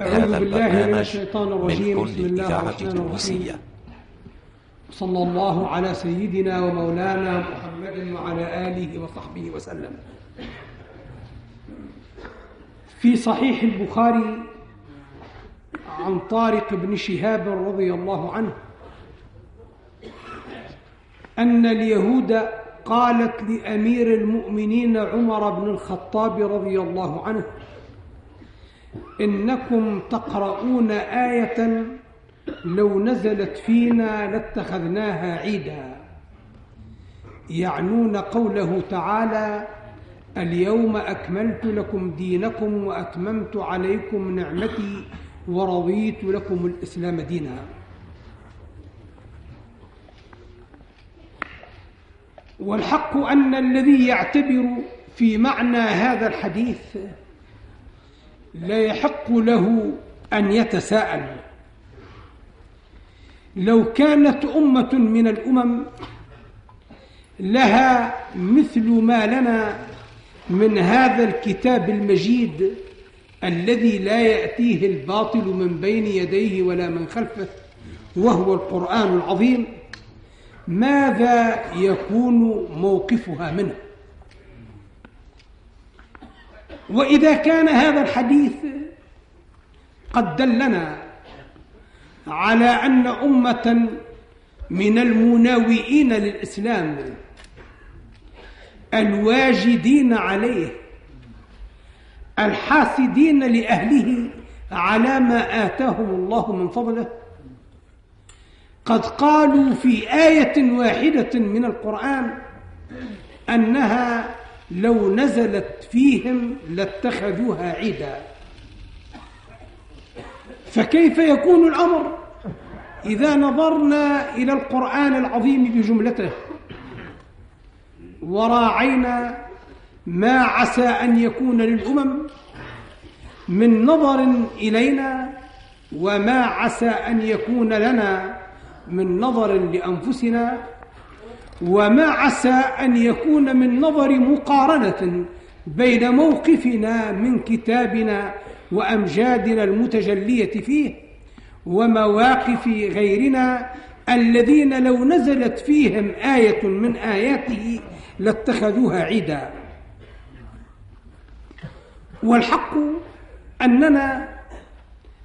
أعوذ بالله من الشيطان الرجيم. بسم الله الرحمن الرحيم. صلى الله على سيدنا ومولانا محمد وعلى آله وصحبه وسلم. في صحيح البخاري عن طارق بن شهاب رضي الله عنه أن اليهود قالت لأمير المؤمنين عمر بن الخطاب رضي الله عنه إنكم تقرؤون آية لو نزلت فينا لاتخذناها عيدا. يعنون قوله تعالى اليوم أكملت لكم دينكم وأتممت عليكم نعمتي ورضيت لكم الإسلام دينا. والحق أن الذي يعتبر في معنى هذا الحديث لا يحق له أن يتساءل. لو كانت أمة من الأمم لها مثل ما لنا من هذا الكتاب المجيد الذي لا يأتيه الباطل من بين يديه ولا من خلفه وهو القرآن العظيم ماذا يكون موقفها منه؟ وإذا كان هذا الحديث قد دلنا على أن أمة من المناوئين للإسلام الواجدين عليه الحاسدين لأهله على ما آتاهم الله من فضله قد قالوا في آية واحدة من القرآن أنها لو نزلت فيهم لاتخذوها عيدا. فكيف يكون الأمر؟ إذا نظرنا إلى القرآن العظيم بجملته. وراعينا ما عسى أن يكون للأمم من نظر إلينا وما عسى أن يكون لنا من نظر لأنفسنا وما عسى أن يكون من نظر مقارنة بين موقفنا من كتابنا وأمجادنا المتجلية فيه ومواقف غيرنا الذين لو نزلت فيهم آية من آياته لاتخذوها عيدا. والحق أننا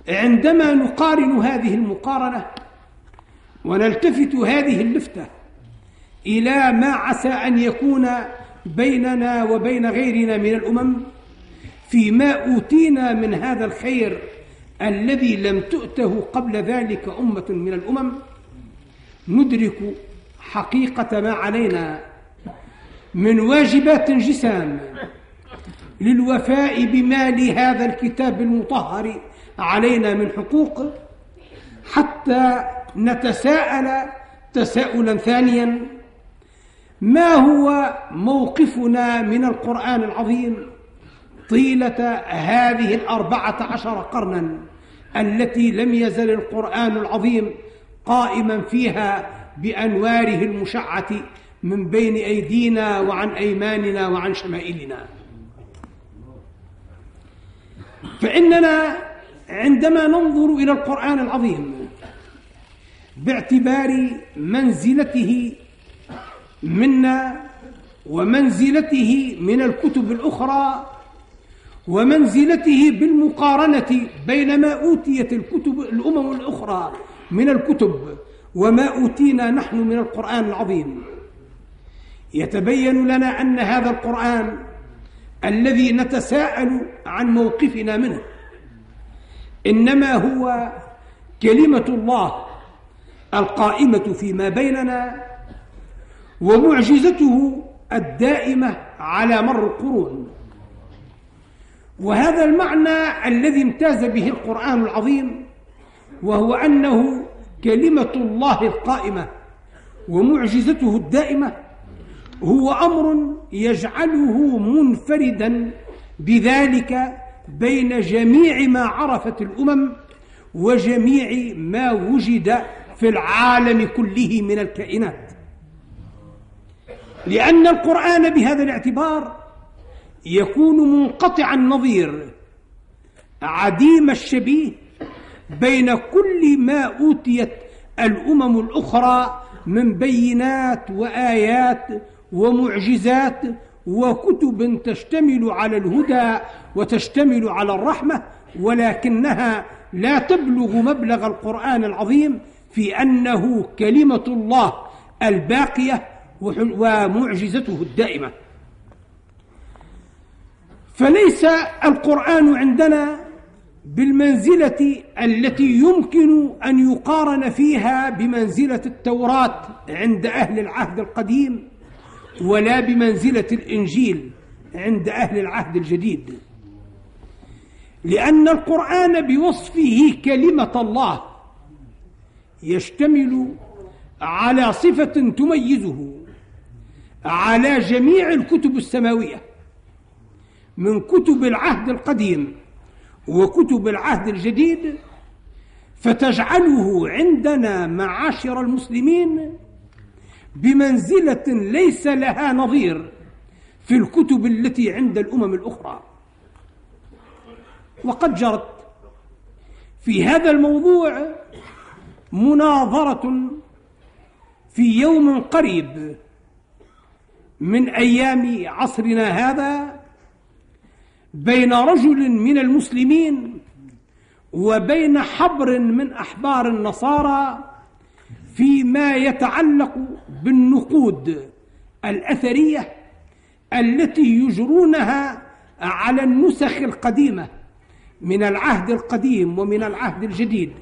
عندما نقارن هذه المقارنة ونلتفت هذه اللفتة إلى ما عسى أن يكون بيننا وبين غيرنا من الأمم فيما أوتينا من هذا الخير الذي لم تؤته قبل ذلك أمة من الأمم ندرك حقيقة ما علينا من واجبات جسام للوفاء بما لهذا الكتاب المطهر علينا من حقوق حتى نتساءل تساؤلا ثانيا ما هو موقفنا من القرآن العظيم طيلة هذه الأربعة عشر قرنا التي لم يزل القرآن العظيم قائما فيها بأنواره المشعة من بين أيدينا وعن أيماننا وعن شمائلنا. فإننا عندما ننظر إلى القرآن العظيم باعتبار منزلته منا ومنزلته من الكتب الأخرى ومنزلته بالمقارنة بين ما أوتيت الكتب الأمم الأخرى من الكتب وما أوتينا نحن من القرآن العظيم. يتبين لنا أن هذا القرآن الذي نتساءل عن موقفنا منه إنما هو كلمة الله القائمة فيما بيننا ومعجزته الدائمة على مر القرون. وهذا المعنى الذي امتاز به القرآن العظيم وهو أنه كلمة الله القائمة ومعجزته الدائمة هو أمر يجعله منفردا بذلك بين جميع ما عرفت الأمم وجميع ما وجد في العالم كله من الكائنات. لأن القرآن بهذا الاعتبار يكون منقطع النظير عديم الشبيه بين كل ما أوتيت الأمم الأخرى من بينات وآيات ومعجزات وكتب تشتمل على الهدى وتشتمل على الرحمة ولكنها لا تبلغ مبلغ القرآن العظيم في أنه كلمة الله الباقية ومعجزته الدائمة. فليس القرآن عندنا بالمنزلة التي يمكن أن يقارن فيها بمنزلة التوراة عند أهل العهد القديم ولا بمنزلة الإنجيل عند أهل العهد الجديد. لأن القرآن بوصفه كلمة الله يشتمل على صفة تميزه. على جميع الكتب السماوية من كتب العهد القديم وكتب العهد الجديد فتجعله عندنا معاشر المسلمين بمنزلة ليس لها نظير في الكتب التي عند الأمم الأخرى. وقد جرت في هذا الموضوع مناظرة في يوم قريب من أيام عصرنا هذا بين رجل من المسلمين وبين حبر من أحبار النصارى فيما يتعلق بالنقود الأثرية التي يجرونها على النسخ القديمة من العهد القديم ومن العهد الجديد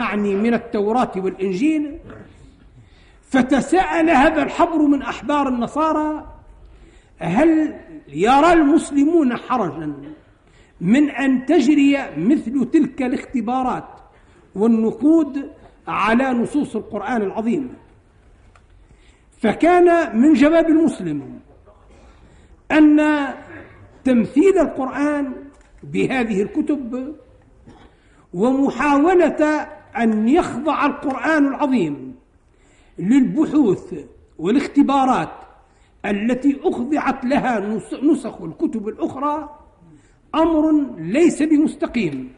أعني من التوراة والإنجيل. فتساءل هذا الحبر من أحبار النصارى هل يرى المسلمون حرجا من أن تجري مثل تلك الاختبارات والنقود على نصوص القرآن العظيم؟ فكان من جواب المسلم أن تمثيل القرآن بهذه الكتب ومحاولة أن يخضع القرآن العظيم. للبحوث والاختبارات التي أخضعت لها نسخ الكتب الأخرى أمر ليس بمستقيم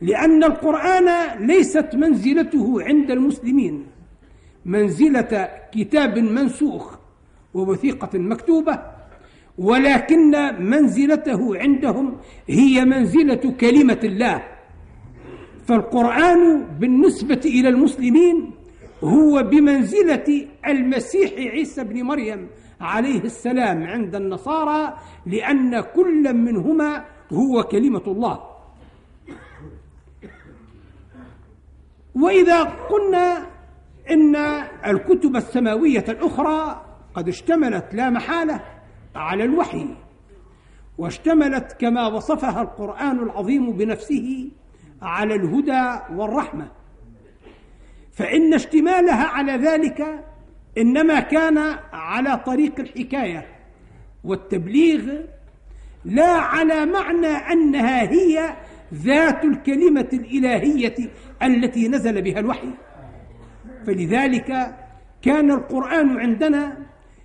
لأن القرآن ليست منزلته عند المسلمين منزلة كتاب منسوخ ووثيقة مكتوبة ولكن منزلته عندهم هي منزلة كلمة الله. فالقرآن بالنسبة إلى المسلمين هو بمنزلة المسيح عيسى بن مريم عليه السلام عند النصارى لأن كل منهما هو كلمة الله. وإذا قلنا إن الكتب السماوية الأخرى قد اشتملت لا محالة على الوحي واشتملت كما وصفها القرآن العظيم بنفسه على الهدى والرحمة. فإن اشتمالها على ذلك إنما كان على طريق الحكاية والتبليغ لا على معنى أنها هي ذات الكلمة الإلهية التي نزل بها الوحي. فلذلك كان القرآن عندنا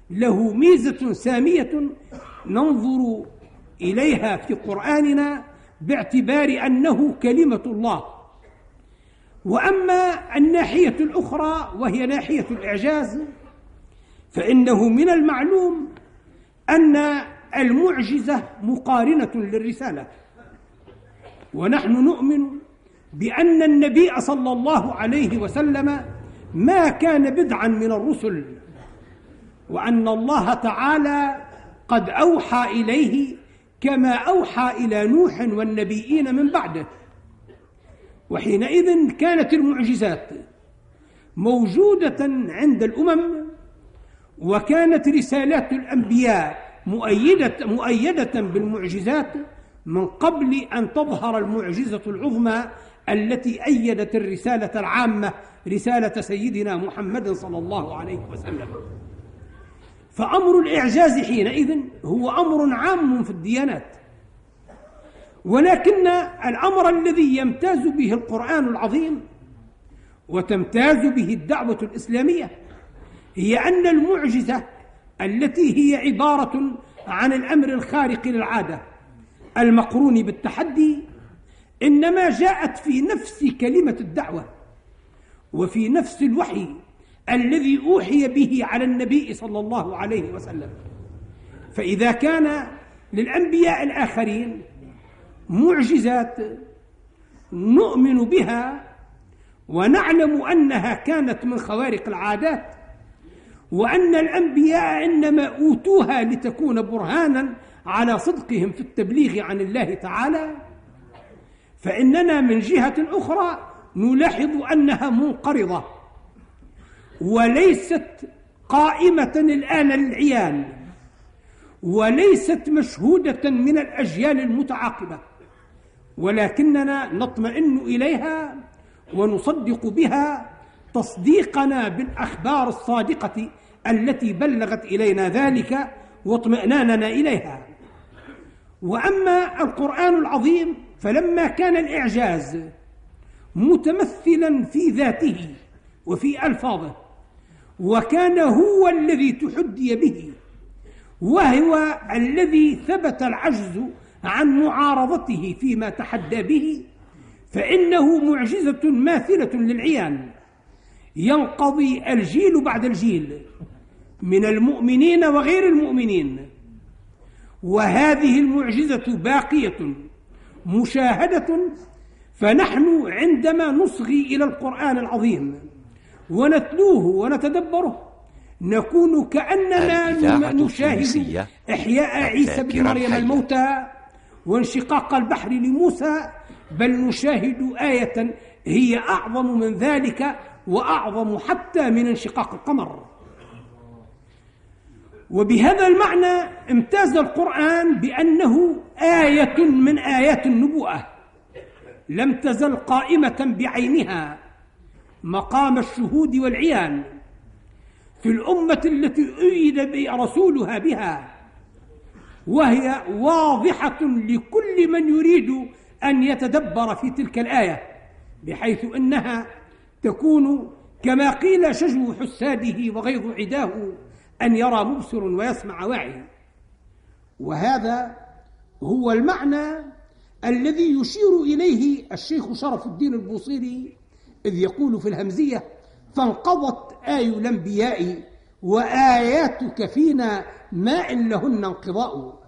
له ميزة سامية ننظر إليها في قرآننا باعتبار أنه كلمة الله. وأما الناحية الأخرى وهي ناحية الإعجاز فإنه من المعلوم أن المعجزة مقارنة للرسالة. ونحن نؤمن بأن النبي صلى الله عليه وسلم ما كان بدعا من الرسل وأن الله تعالى قد أوحى إليه كما أوحى إلى نوح والنبيين من بعده. وحينئذ كانت المعجزات موجودة عند الأمم وكانت رسالات الأنبياء مؤيدة, مؤيدة بالمعجزات من قبل أن تظهر المعجزة العظمى التي أيدت الرسالة العامة رسالة سيدنا محمد صلى الله عليه وسلم. فأمر الإعجاز حينئذ هو أمر عام في الديانات. ولكن الأمر الذي يمتاز به القرآن العظيم وتمتاز به الدعوة الإسلامية هي أن المعجزة التي هي عبارة عن الأمر الخارق للعادة المقرون بالتحدي إنما جاءت في نفس كلمة الدعوة وفي نفس الوحي الذي أوحي به على النبي صلى الله عليه وسلم. فإذا كان للأنبياء الآخرين معجزات نؤمن بها ونعلم أنها كانت من خوارق العادات وأن الأنبياء إنما أوتوها لتكون برهانا على صدقهم في التبليغ عن الله تعالى. فإننا من جهة أخرى نلاحظ أنها منقرضة وليست قائمة الآن للعيان وليست مشهودة من الأجيال المتعاقبة. ولكننا نطمئن إليها ونصدق بها تصديقنا بالأخبار الصادقة التي بلغت إلينا ذلك واطمئناننا إليها. وأما القرآن العظيم فلما كان الإعجاز متمثلا في ذاته وفي ألفاظه وكان هو الذي تحدي به وهو الذي ثبت العجز عن معارضته فيما تحدى به فإنه معجزة ماثلة للعيان. ينقضي الجيل بعد الجيل من المؤمنين وغير المؤمنين. وهذه المعجزة باقية مشاهدة فنحن عندما نصغي إلى القرآن العظيم ونتلوه ونتدبره نكون كأننا نشاهد إحياء عيسى بن مريم الموتى وانشقاق البحر لموسى بل نشاهد آية هي أعظم من ذلك وأعظم حتى من انشقاق القمر. وبهذا المعنى امتاز القرآن بأنه آية من آيات النبوءة. لم تزل قائمة بعينها مقام الشهود والعيان في الأمة التي أيد رسولها بها. وهي واضحة لكل من يريد أن يتدبر في تلك الآية بحيث أنها تكون كما قيل شجو حساده وغيظ عداه أن يرى مبصر ويسمع واعي وهذا هو المعنى الذي يشير إليه الشيخ شرف الدين البوصيري إذ يقول في الهمزية فانقضت آي الأنبياء وآياتك فينا ما إن لهن انقضاء.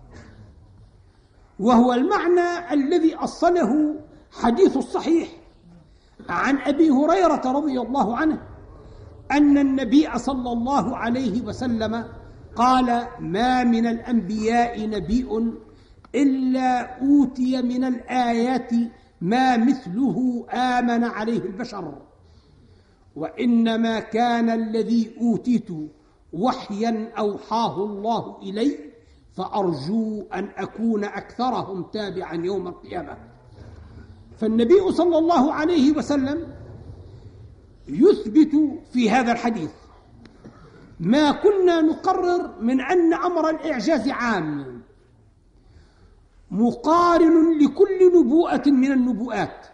وهو المعنى الذي أصله حديث الصحيح عن أبي هريرة رضي الله عنه أن النبي صلى الله عليه وسلم قال ما من الأنبياء نبي إلا أوتي من الآيات ما مثله آمن عليه البشر وإنما كان الذي أوتيت وحيا أوحاه الله إلي فأرجو أن أكون أكثرهم تابعا يوم القيامة. فالنبي صلى الله عليه وسلم يثبت في هذا الحديث ما كنا نقرر من أن أمر الإعجاز عام مقارن لكل نبوءة من النبوءات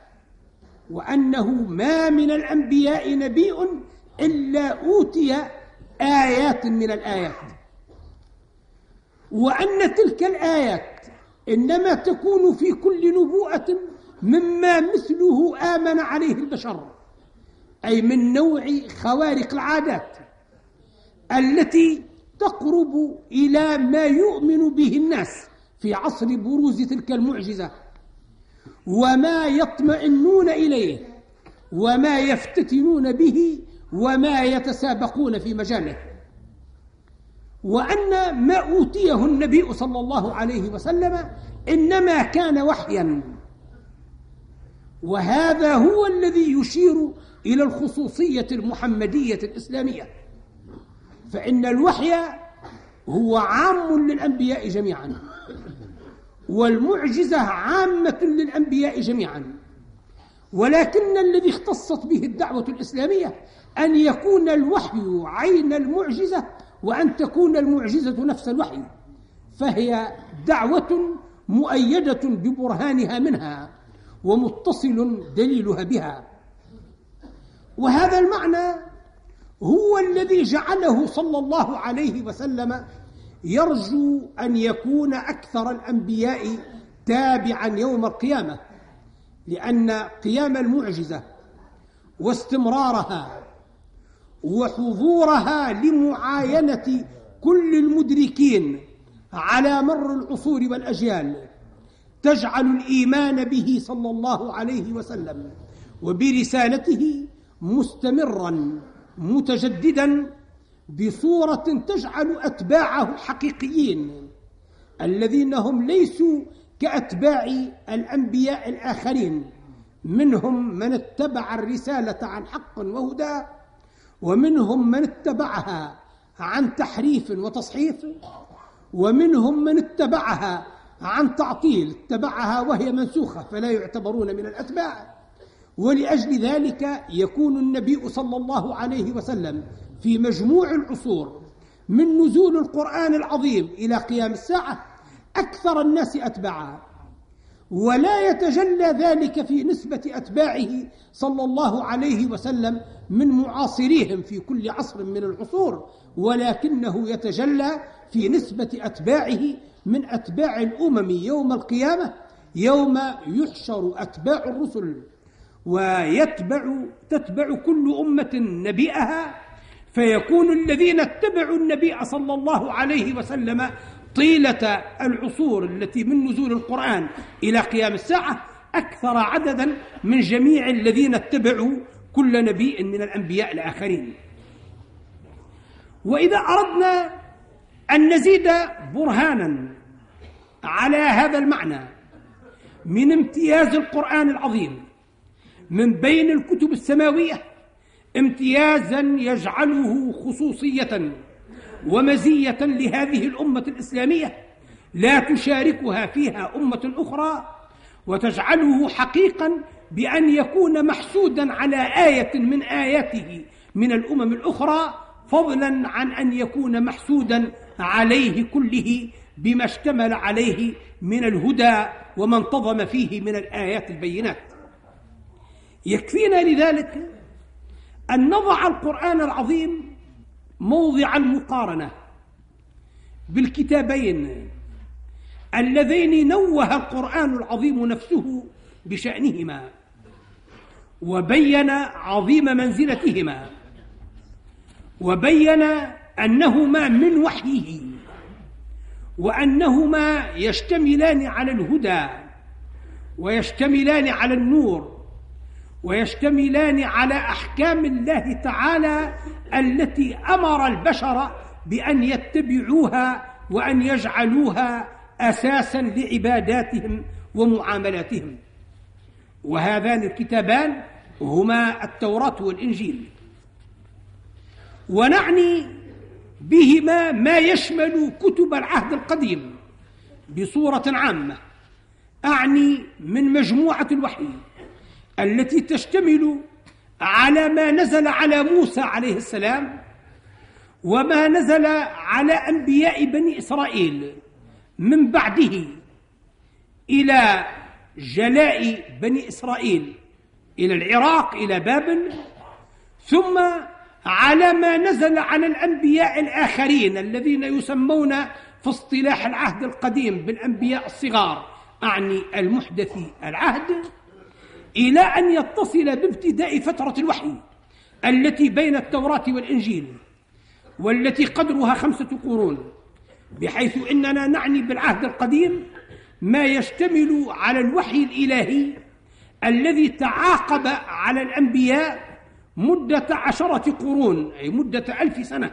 وأنه ما من الأنبياء نبي إلا أوتي آيات من الآيات. وأن تلك الآيات إنما تكون في كل نبوءة مما مثله آمن عليه البشر أي من نوع خوارق العادات التي تقرب إلى ما يؤمن به الناس في عصر بروز تلك المعجزة وما يطمئنون إليه وما يفتتنون به وما يتسابقون في مجاله. وأن ما أوتيه النبي صلى الله عليه وسلم إنما كان وحيا. وهذا هو الذي يشير إلى الخصوصية المحمدية الإسلامية. فإن الوحي هو عام للأنبياء جميعا والمعجزة عامة للأنبياء جميعا. ولكن الذي اختصت به الدعوة الإسلامية أن يكون الوحي عين المعجزة وأن تكون المعجزة نفس الوحي فهي دعوة مؤيدة ببرهانها منها ومتصل دليلها بها. وهذا المعنى هو الذي جعله صلى الله عليه وسلم يرجو أن يكون أكثر الأنبياء تابعا يوم القيامة. لأن قيام المعجزة واستمرارها وحضورها لمعاينة كل المدركين على مر العصور والأجيال تجعل الإيمان به صلى الله عليه وسلم وبرسالته مستمرا متجددا بصورة تجعل أتباعه حقيقيين الذين هم ليسوا كأتباع الأنبياء الآخرين منهم من اتبع الرسالة عن حق وهدى ومنهم من اتبعها عن تحريف وتصحيف ومنهم من اتبعها عن تعطيل اتبعها وهي منسوخة فلا يعتبرون من الأتباع. ولأجل ذلك يكون النبي صلى الله عليه وسلم في مجموع العصور من نزول القرآن العظيم إلى قيام الساعة أكثر الناس أتباعا. ولا يتجلى ذلك في نسبة أتباعه صلى الله عليه وسلم من معاصريهم في كل عصر من العصور ولكنه يتجلى في نسبة أتباعه من أتباع الأمم يوم القيامة يوم يحشر أتباع الرسل ويتبع تتبع كل أمة نبيئها فيكون الذين اتبعوا النبي صلى الله عليه وسلم طيلة العصور التي من نزول القرآن إلى قيام الساعة أكثر عددا من جميع الذين اتبعوا كل نبي من الأنبياء الآخرين. وإذا أردنا أن نزيد برهانا على هذا المعنى من امتياز القرآن العظيم من بين الكتب السماوية امتيازا يجعله خصوصية ومزية لهذه الأمة الإسلامية لا تشاركها فيها أمة أخرى وتجعله حقيقا بأن يكون محسودا على آية من آياته من الأمم الأخرى فضلا عن أن يكون محسودا عليه كله بما اشتمل عليه من الهدى وما انتظم فيه من الآيات البينات. يكفينا لذلك أن نضع القرآن العظيم موضع المقارنة بالكتابين اللذين نوه القرآن العظيم نفسه بشأنهما وبين عظيم منزلتهما وبين أنهما من وحيه وأنهما يشتملان على الهدى ويشتملان على النور ويشتملان على أحكام الله تعالى التي أمر البشر بأن يتبعوها وأن يجعلوها أساسا لعباداتهم ومعاملاتهم. وهذان الكتابان هما التوراة والإنجيل. ونعني بهما ما يشمل كتب العهد القديم بصورة عامة. أعني من مجموعة الوحي. التي تشتمل على ما نزل على موسى عليه السلام وما نزل على أنبياء بني إسرائيل من بعده إلى جلاء بني إسرائيل إلى العراق إلى بابل ثم على ما نزل على الأنبياء الآخرين الذين يسمون في اصطلاح العهد القديم بالأنبياء الصغار أعني المحدث العهد إلى أن يتصل بابتداء فترة الوحي التي بين التوراة والإنجيل والتي قدرها خمسة قرون بحيث إننا نعني بالعهد القديم ما يشتمل على الوحي الإلهي الذي تعاقب على الأنبياء مدة عشرة قرون أي مدة ألف سنة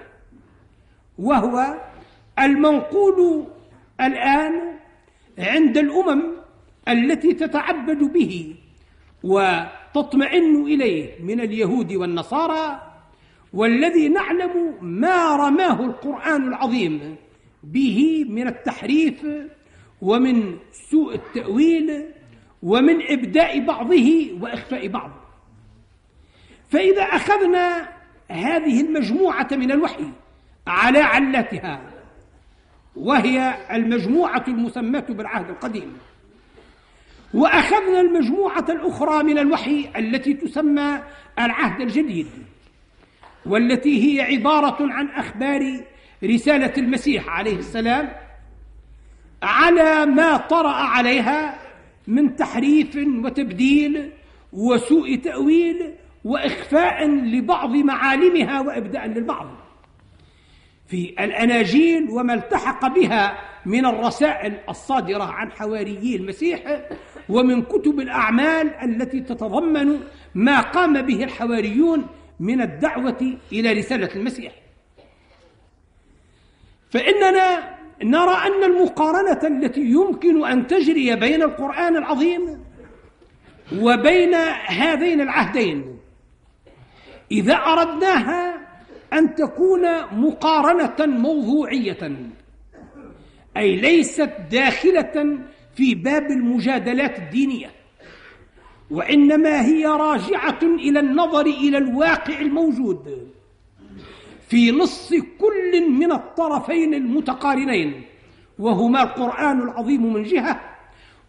وهو المنقول الآن عند الأمم التي تتعبد به. وتطمئن إليه من اليهود والنصارى والذي نعلم ما رماه القرآن العظيم به من التحريف ومن سوء التأويل ومن إبداء بعضه وإخفاء بعض. فإذا أخذنا هذه المجموعة من الوحي على علتها وهي المجموعة المسماة بالعهد القديم وأخذنا المجموعة الأخرى من الوحي التي تسمى العهد الجديد والتي هي عبارة عن أخبار رسالة المسيح عليه السلام على ما طرأ عليها من تحريف وتبديل وسوء تأويل وإخفاء لبعض معالمها وإبداء للبعض. في الأناجيل وما التحق بها من الرسائل الصادرة عن حواريي المسيح ومن كتب الأعمال التي تتضمن ما قام به الحواريون من الدعوة إلى رسالة المسيح. فإننا نرى أن المقارنة التي يمكن أن تجري بين القرآن العظيم وبين هذين العهدين إذا أردناها أن تكون مقارنة موضوعية أي ليست داخلة في باب المجادلات الدينية وإنما هي راجعة إلى النظر إلى الواقع الموجود في نص كل من الطرفين المتقارنين وهما القرآن العظيم من جهة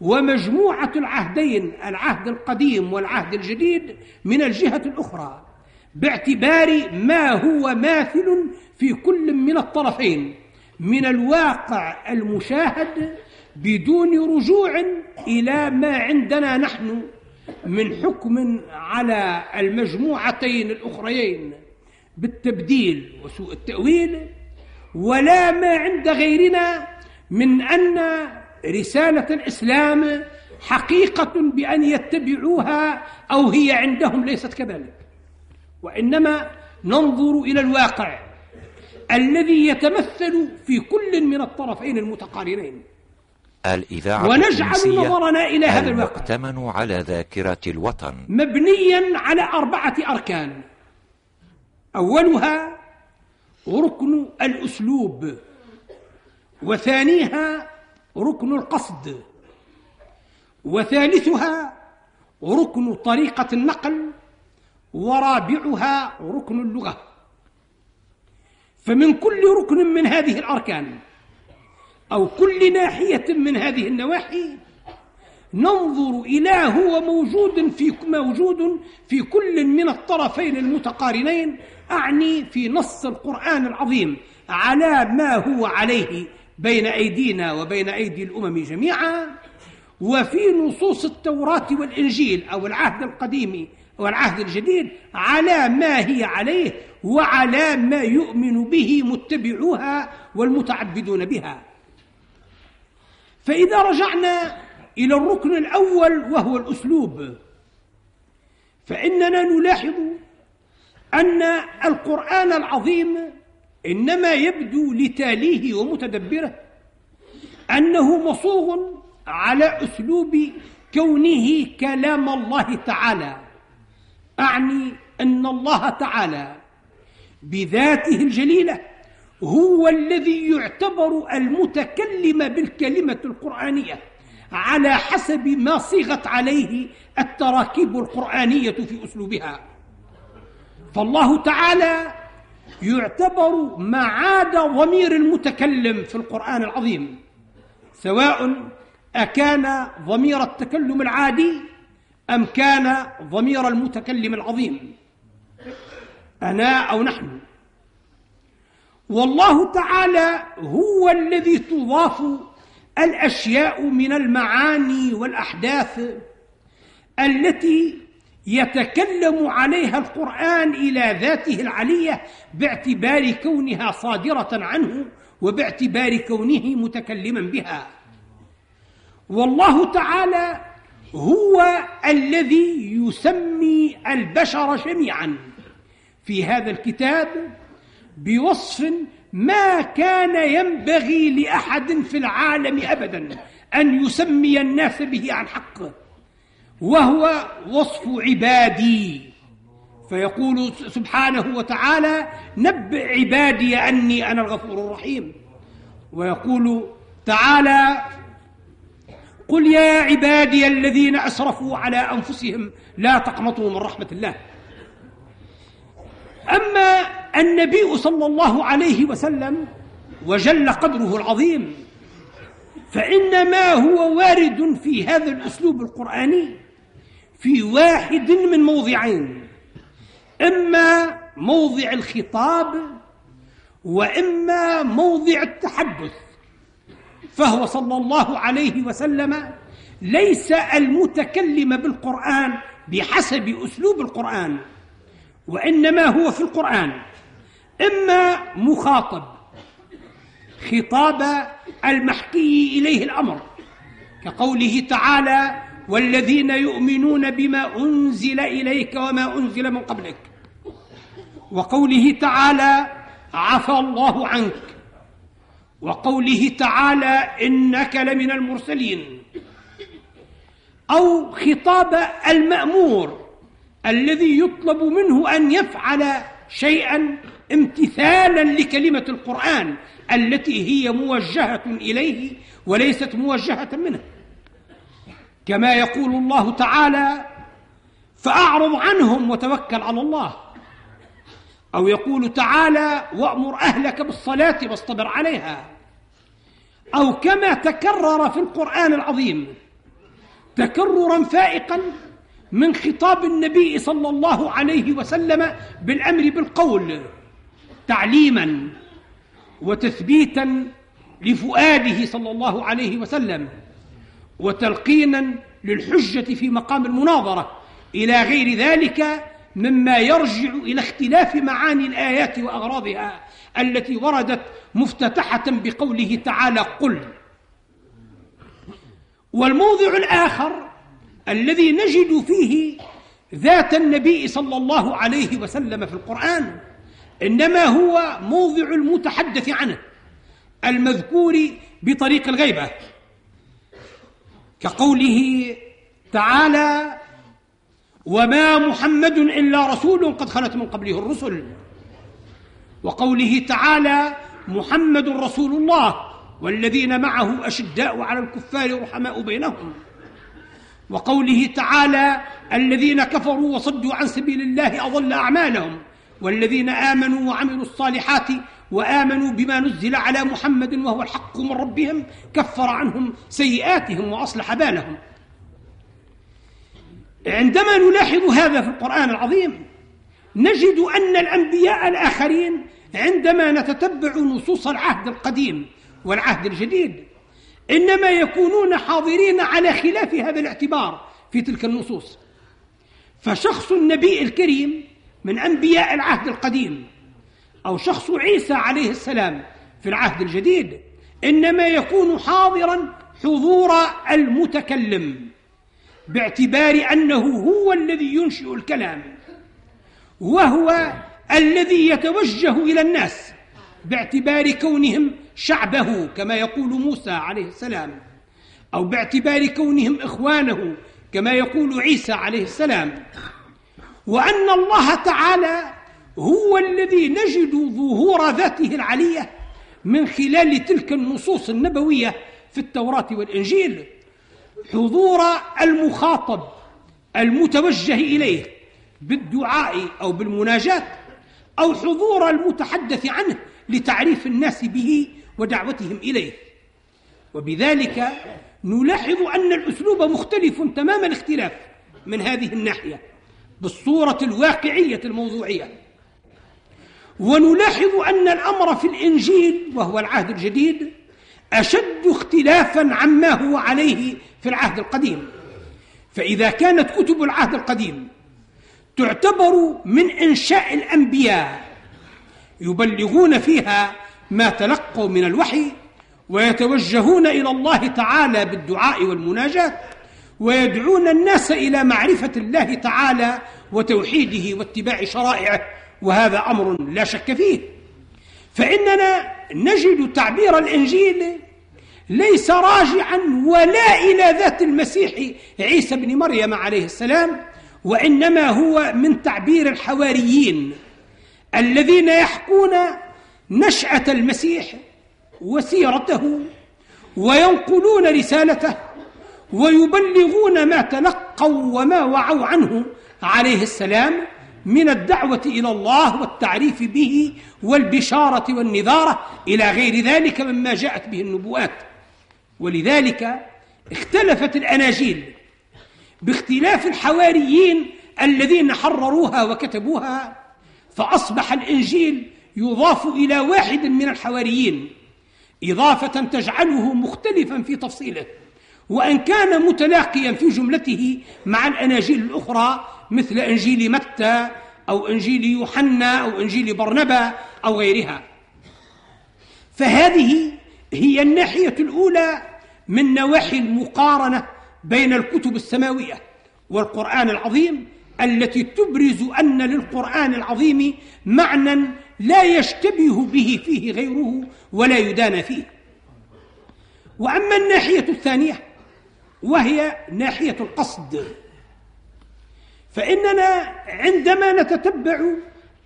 ومجموعة العهدين العهد القديم والعهد الجديد من الجهة الأخرى. باعتبار ما هو ماثل في كل من الطرفين من الواقع المشاهد بدون رجوع إلى ما عندنا نحن من حكم على المجموعتين الأخريين بالتبديل وسوء التأويل ولا ما عند غيرنا من أن رسالة الإسلام حقيقة بأن يتبعوها أو هي عندهم ليست كذلك. وإنما ننظر إلى الواقع الذي يتمثل في كل من الطرفين المتقارنين الإذاعة ونجعل نظرنا إلى هذا الواقع. المؤتمن على ذاكرة الوطن. مبنيا على أربعة أركان. أولها ركن الأسلوب وثانيها ركن القصد وثالثها ركن طريقة النقل ورابعها ركن اللغة. فمن كل ركن من هذه الأركان أو كل ناحية من هذه النواحي ننظر إلى هو موجود في موجود في كل من الطرفين المتقارنين. أعني في نص القرآن العظيم على ما هو عليه بين أيدينا وبين أيدي الأمم جميعا. وفي نصوص التوراة والإنجيل أو العهد القديم والعهد الجديد على ما هي عليه وعلى ما يؤمن به متبعوها والمتعبدون بها. فإذا رجعنا إلى الركن الأول وهو الأسلوب فإننا نلاحظ أن القرآن العظيم إنما يبدو لتاليه ومتدبره أنه مصوغ على أسلوب كونه كلام الله تعالى. أعني أن الله تعالى بذاته الجليلة هو الذي يعتبر المتكلم بالكلمة القرآنية على حسب ما صيغت عليه التراكيب القرآنية في أسلوبها. فالله تعالى يعتبر معاد ضمير المتكلم في القرآن العظيم سواء أكان ضمير التكلم العادي أم كان ضمير المتكلم العظيم؟ أنا أو نحن؟ والله تعالى هو الذي تضاف الأشياء من المعاني والأحداث التي يتكلم عليها القرآن إلى ذاته العلية باعتبار كونها صادرة عنه وباعتبار كونه متكلما بها. والله تعالى هو الذي يسمي البشر جميعا. في هذا الكتاب بوصف ما كان ينبغي لأحد في العالم أبدا أن يسمي الناس به عن حق وهو وصف عبادي. فيقول سبحانه وتعالى نبئ عبادي أني أنا الغفور الرحيم. ويقول تعالى قل يا عبادي الذين أسرفوا على أنفسهم لا تقنطوا من رحمة الله. أما النبي صلى الله عليه وسلم وجل قدره العظيم فإنما هو وارد في هذا الأسلوب القرآني في واحد من موضعين إما موضع الخطاب وإما موضع التحدث. فهو صلى الله عليه وسلم ليس المتكلم بالقرآن بحسب أسلوب القرآن وإنما هو في القرآن. إما مخاطب خطاب المحكي إليه الأمر كقوله تعالى والذين يؤمنون بما أنزل إليك وما أنزل من قبلك وقوله تعالى عفى الله عنك وقوله تعالى إنك لمن المرسلين أو خطاب المأمور الذي يطلب منه أن يفعل شيئا امتثالا لكلمة القرآن التي هي موجهة إليه وليست موجهة منه. كما يقول الله تعالى فأعرض عنهم وتوكل على الله. أو يقول تعالى وأمر أهلك بالصلاة واصطبر عليها. أو كما تكرر في القرآن العظيم تكررا فائقا من خطاب النبي صلى الله عليه وسلم بالأمر بالقول تعليما وتثبيتا لفؤاده صلى الله عليه وسلم وتلقينا للحجة في مقام المناظرة إلى غير ذلك مما يرجع إلى اختلاف معاني الآيات وأغراضها. التي وردت مفتتحة بقوله تعالى قل. والموضع الآخر الذي نجد فيه ذات النبي صلى الله عليه وسلم في القرآن إنما هو موضع المتحدث عنه المذكور بطريق الغيبة. كقوله تعالى وما محمد إلا رسول قد خلت من قبله الرسل وقوله تعالى محمد رسول الله والذين معه أشداء على الكفار رحماء بينهم. وقوله تعالى الذين كفروا وصدوا عن سبيل الله أضل أعمالهم والذين آمنوا وعملوا الصالحات وآمنوا بما نزل على محمد وهو الحق من ربهم كفر عنهم سيئاتهم وأصلح بالهم. عندما نلاحظ هذا في القرآن العظيم نجد أن الأنبياء الآخرين عندما نتتبع نصوص العهد القديم والعهد الجديد إنما يكونون حاضرين على خلاف هذا الاعتبار في تلك النصوص. فشخص النبي الكريم من أنبياء العهد القديم أو شخص عيسى عليه السلام في العهد الجديد إنما يكون حاضرا حضور المتكلم باعتبار أنه هو الذي ينشئ الكلام وهو الذي يتوجه إلى الناس باعتبار كونهم شعبه كما يقول موسى عليه السلام أو باعتبار كونهم إخوانه كما يقول عيسى عليه السلام. وأن الله تعالى هو الذي نجد ظهور ذاته العلية من خلال تلك النصوص النبوية في التوراة والإنجيل. حضور المخاطب المتوجه إليه بالدعاء أو بالمناجاة أو حضور المتحدث عنه لتعريف الناس به ودعوتهم إليه. وبذلك نلاحظ أن الأسلوب مختلف تمام الاختلاف من هذه الناحية بالصورة الواقعية الموضوعية. ونلاحظ أن الأمر في الإنجيل وهو العهد الجديد أشد اختلافا عما هو عليه في العهد القديم. فإذا كانت كتب العهد القديم تعتبر من إنشاء الأنبياء يبلغون فيها ما تلقوا من الوحي ويتوجهون إلى الله تعالى بالدعاء والمناجاة ويدعون الناس إلى معرفة الله تعالى وتوحيده واتباع شرائعه وهذا أمر لا شك فيه. فإننا نجد تعبير الإنجيل ليس راجعا ولا إلى ذات المسيح عيسى بن مريم عليه السلام وإنما هو من تعبير الحواريين الذين يحكون نشأة المسيح وسيرته وينقلون رسالته ويبلغون ما تلقوا وما وعوا عنه عليه السلام من الدعوة إلى الله والتعريف به والبشارة والنذارة إلى غير ذلك مما جاءت به النبوات. ولذلك اختلفت الأناجيل باختلاف الحواريين الذين حرروها وكتبوها فأصبح الإنجيل يضاف إلى واحد من الحواريين إضافة تجعله مختلفا في تفصيله وأن كان متلاقيا في جملته مع الأناجيل الأخرى مثل إنجيل متى أو إنجيل يوحنا أو إنجيل برنبا أو غيرها. فهذه هي الناحية الأولى من نواحي المقارنة بين الكتب السماوية والقرآن العظيم التي تبرز أن للقرآن العظيم معنى لا يشتبه به فيه غيره ولا يدان فيه. وأما الناحية الثانية وهي ناحية القصد فإننا عندما نتتبع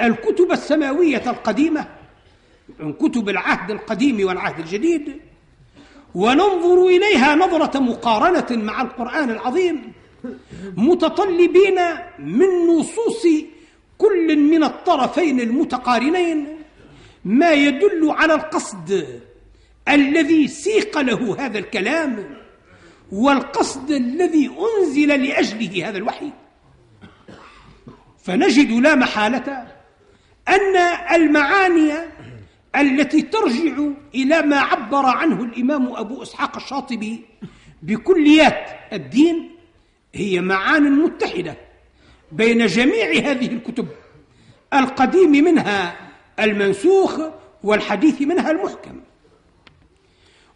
الكتب السماوية القديمة من كتب العهد القديم والعهد الجديد وننظر إليها نظرة مقارنة مع القرآن العظيم متطلبين من نصوص كل من الطرفين المتقارنين ما يدل على القصد الذي سيق له هذا الكلام والقصد الذي أنزل لأجله هذا الوحي. فنجد لا محالة أن المعاني التي ترجع إلى ما عبر عنه الإمام أبو إسحاق الشاطبي بكليات الدين هي معان متحدة بين جميع هذه الكتب القديم منها المنسوخ والحديث منها المحكم.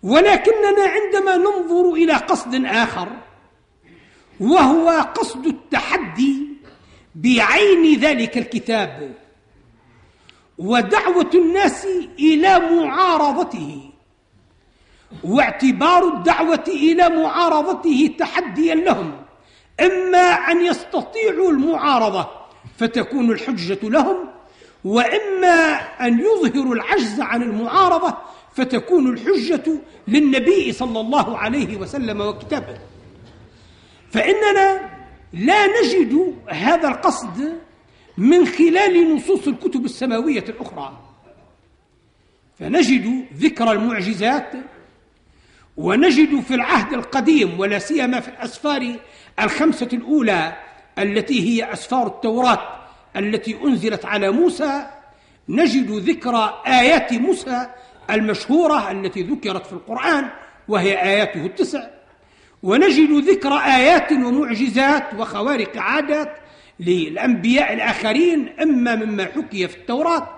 ولكننا عندما ننظر إلى قصد آخر وهو قصد التحدي بعين ذلك الكتاب ودعوة الناس إلى معارضته واعتبار الدعوة إلى معارضته تحديا لهم. إما أن يستطيعوا المعارضة فتكون الحجة لهم وإما أن يظهروا العجز عن المعارضة فتكون الحجة للنبي صلى الله عليه وسلم وكتابه. فإننا لا نجد هذا القصد من خلال نصوص الكتب السماوية الأخرى. فنجد ذكر المعجزات ونجد في العهد القديم ولا سيما في الأسفار الخمسة الأولى التي هي أسفار التوراة التي أنزلت على موسى نجد ذكر آيات موسى المشهورة التي ذكرت في القرآن وهي آياته التسع ونجد ذكر آيات ومعجزات وخوارق عادات للأنبياء الآخرين إما مما حكي في التوراة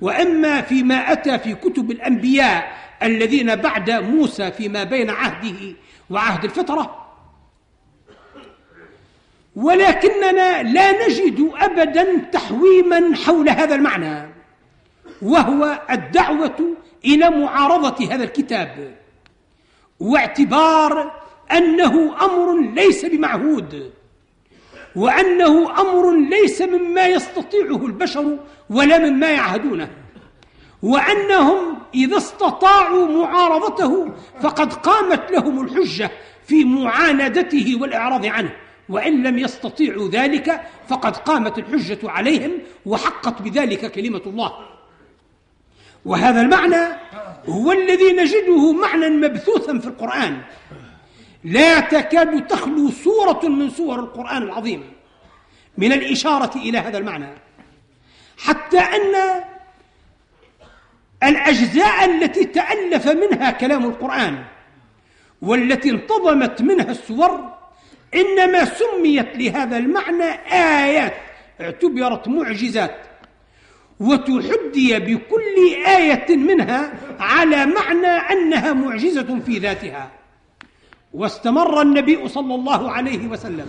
وإما فيما أتى في كتب الأنبياء الذين بعد موسى فيما بين عهده وعهد الفترة ولكننا لا نجد أبدا تحويما حول هذا المعنى وهو الدعوة إلى معارضة هذا الكتاب واعتبار أنه أمر ليس بمعهود. وأنه أمر ليس مما يستطيعه البشر ولا مما يعهدونه. وأنهم إذا استطاعوا معارضته فقد قامت لهم الحجة في معاندته والإعراض عنه. وإن لم يستطيعوا ذلك فقد قامت الحجة عليهم وحقت بذلك كلمة الله. وهذا المعنى هو الذي نجده معنى مبثوثا في القرآن. لا تكاد تخلو سورة من سور القرآن العظيم من الإشارة إلى هذا المعنى. حتى أن الأجزاء التي تألف منها كلام القرآن والتي انتظمت منها السور إنما سميت لهذا المعنى آيات اعتبرت معجزات وتحدي بكل آية منها على معنى أنها معجزة في ذاتها. واستمر النبي صلى الله عليه وسلم.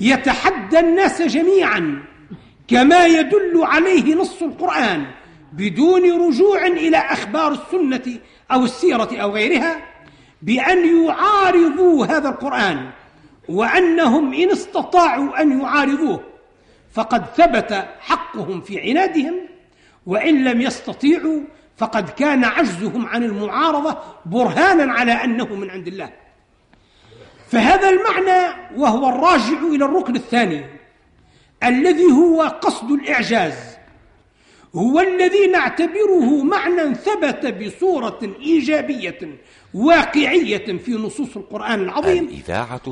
يتحدى الناس جميعا كما يدل عليه نص القرآن بدون رجوع إلى أخبار السنة أو السيرة أو غيرها بأن يعارضوا هذا القرآن وأنهم إن استطاعوا أن يعارضوه فقد ثبت حقهم في عنادهم وإن لم يستطيعوا فقد كان عجزهم عن المعارضة برهانا على أنه من عند الله. فهذا المعنى وهو الراجع إلى الركن الثاني الذي هو قصد الإعجاز هو الذي نعتبره معنى ثبت بصورة إيجابية واقعية في نصوص القرآن العظيم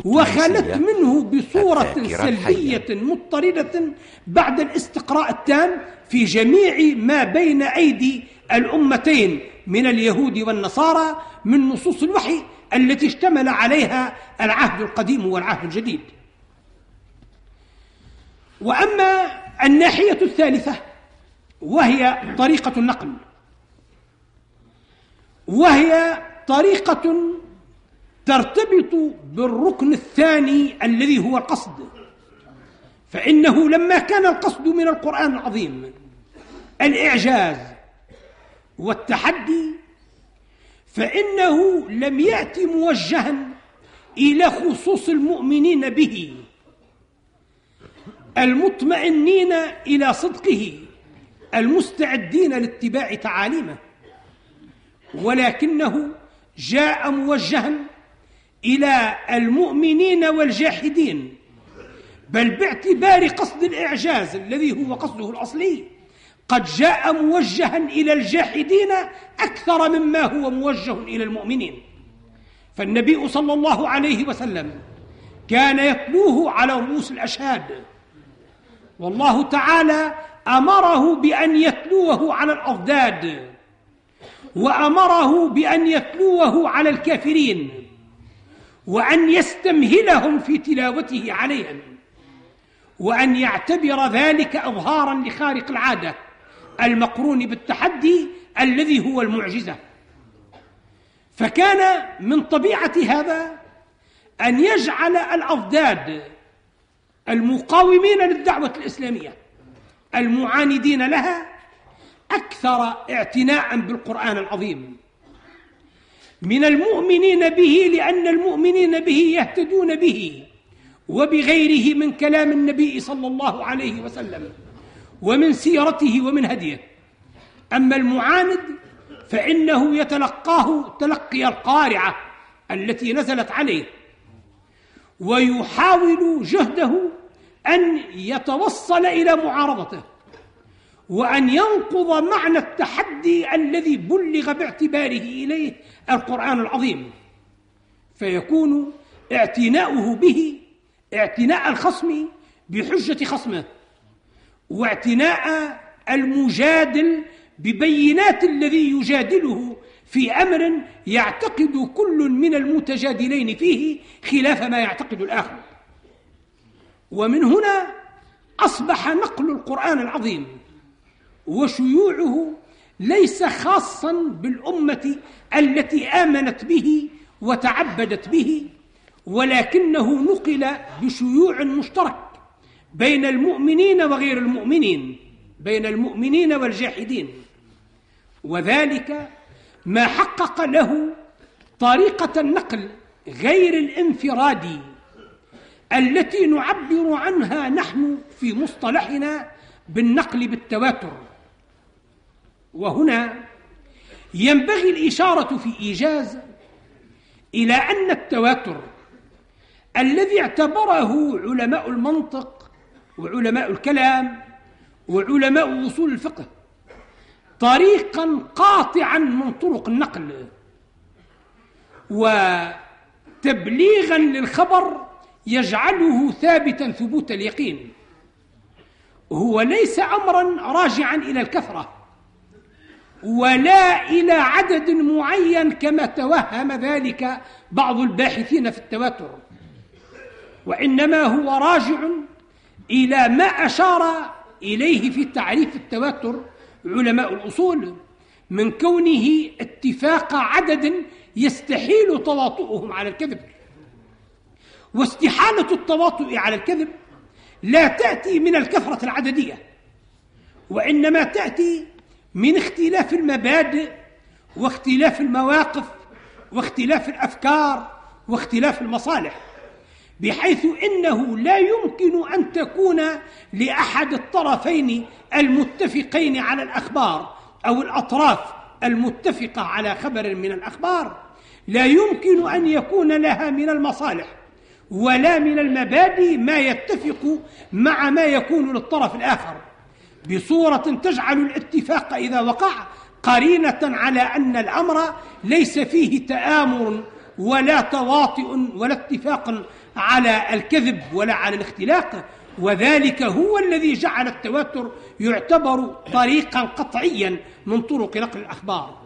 وخلت منه بصورة سلبية مضطردة بعد الاستقراء التام في جميع ما بين أيدي الأمتين من اليهود والنصارى من نصوص الوحي التي اشتمل عليها العهد القديم والعهد الجديد. وأما الناحية الثالثة وهي طريقة النقل. وهي طريقة ترتبط بالركن الثاني الذي هو القصد. فإنه لما كان القصد من القرآن العظيم الإعجاز والتحدي فإنه لم يات موجها إلى خصوص المؤمنين به المطمئنين إلى صدقه المستعدين لاتباع تعاليمه ولكنه جاء موجها إلى المؤمنين والجاحدين بل باعتبار قصد الإعجاز الذي هو قصده الأصلي. قد جاء موجها إلى الجاحدين أكثر مما هو موجه إلى المؤمنين. فالنبي صلى الله عليه وسلم كان يتلوه على رؤوس الأشهاد. والله تعالى أمره بأن يتلوه على الأضداد وأمره بأن يتلوه على الكافرين وأن يستمهلهم في تلاوته عليهم وأن يعتبر ذلك اظهارا لخارق العادة. المقرون بالتحدي الذي هو المعجزة. فكان من طبيعة هذا أن يجعل الأضداد المقاومين للدعوة الإسلامية المعاندين لها أكثر اعتناء بالقرآن العظيم. من المؤمنين به لأن المؤمنين به يهتدون به وبغيره من كلام النبي صلى الله عليه وسلم. ومن سيرته ومن هديه. أما المعاند فإنه يتلقاه تلقي القارعة التي نزلت عليه ويحاول جهده أن يتوصل إلى معارضته وأن ينقض معنى التحدي الذي بلغ باعتباره إليه القرآن العظيم. فيكون اعتناؤه به اعتناء الخصم بحجة خصمه. واعتناء المجادل ببينات الذي يجادله في أمر يعتقد كل من المتجادلين فيه خلاف ما يعتقد الآخر. ومن هنا أصبح نقل القرآن العظيم وشيوعه ليس خاصا بالأمة التي آمنت به وتعبدت به ولكنه نقل بشيوع مشترك بين المؤمنين وغير المؤمنين بين المؤمنين والجاحدين. وذلك ما حقق له طريقة النقل غير الانفرادي التي نعبر عنها نحن في مصطلحنا بالنقل بالتواتر. وهنا ينبغي الإشارة في إيجاز إلى أن التواتر الذي اعتبره علماء المنطق وعلماء الكلام وعلماء اصول الفقه طريقا قاطعا من طرق النقل وتبليغا للخبر يجعله ثابتا ثبوت اليقين. هو ليس امرا راجعا إلى الكثره ولا إلى عدد معين كما توهم ذلك بعض الباحثين في التواتر وإنما هو راجع إلى ما أشار إليه في تعريف التواتر علماء الأصول من كونه اتفاق عدد يستحيل تواطؤهم على الكذب. واستحالة التواطؤ على الكذب لا تأتي من الكثرة العددية وإنما تأتي من اختلاف المبادئ واختلاف المواقف واختلاف الأفكار واختلاف المصالح. بحيث إنه لا يمكن أن تكون لأحد الطرفين المتفقين على الأخبار أو الأطراف المتفقة على خبر من الأخبار. لا يمكن أن يكون لها من المصالح ولا من المبادئ ما يتفق مع ما يكون للطرف الآخر. بصورة تجعل الاتفاق إذا وقع قرينة على أن الأمر ليس فيه تآمر ولا تواطؤ ولا اتفاق على الكذب ولا على الاختلاق وذلك هو الذي جعل التواتر يعتبر طريقا قطعيا من طرق نقل الأخبار.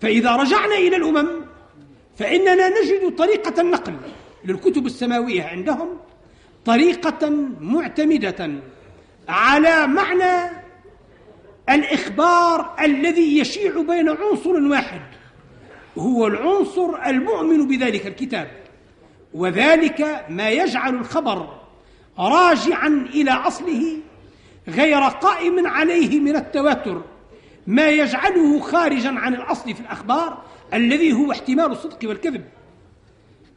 فإذا رجعنا إلى الأمم فإننا نجد طريقة النقل للكتب السماوية عندهم طريقة معتمدة على معنى الإخبار الذي يشيع بين عنصر واحد هو العنصر المؤمن بذلك الكتاب. وذلك ما يجعل الخبر راجعا إلى أصله غير قائم عليه من التواتر ما يجعله خارجا عن الأصل في الأخبار الذي هو احتمال الصدق والكذب.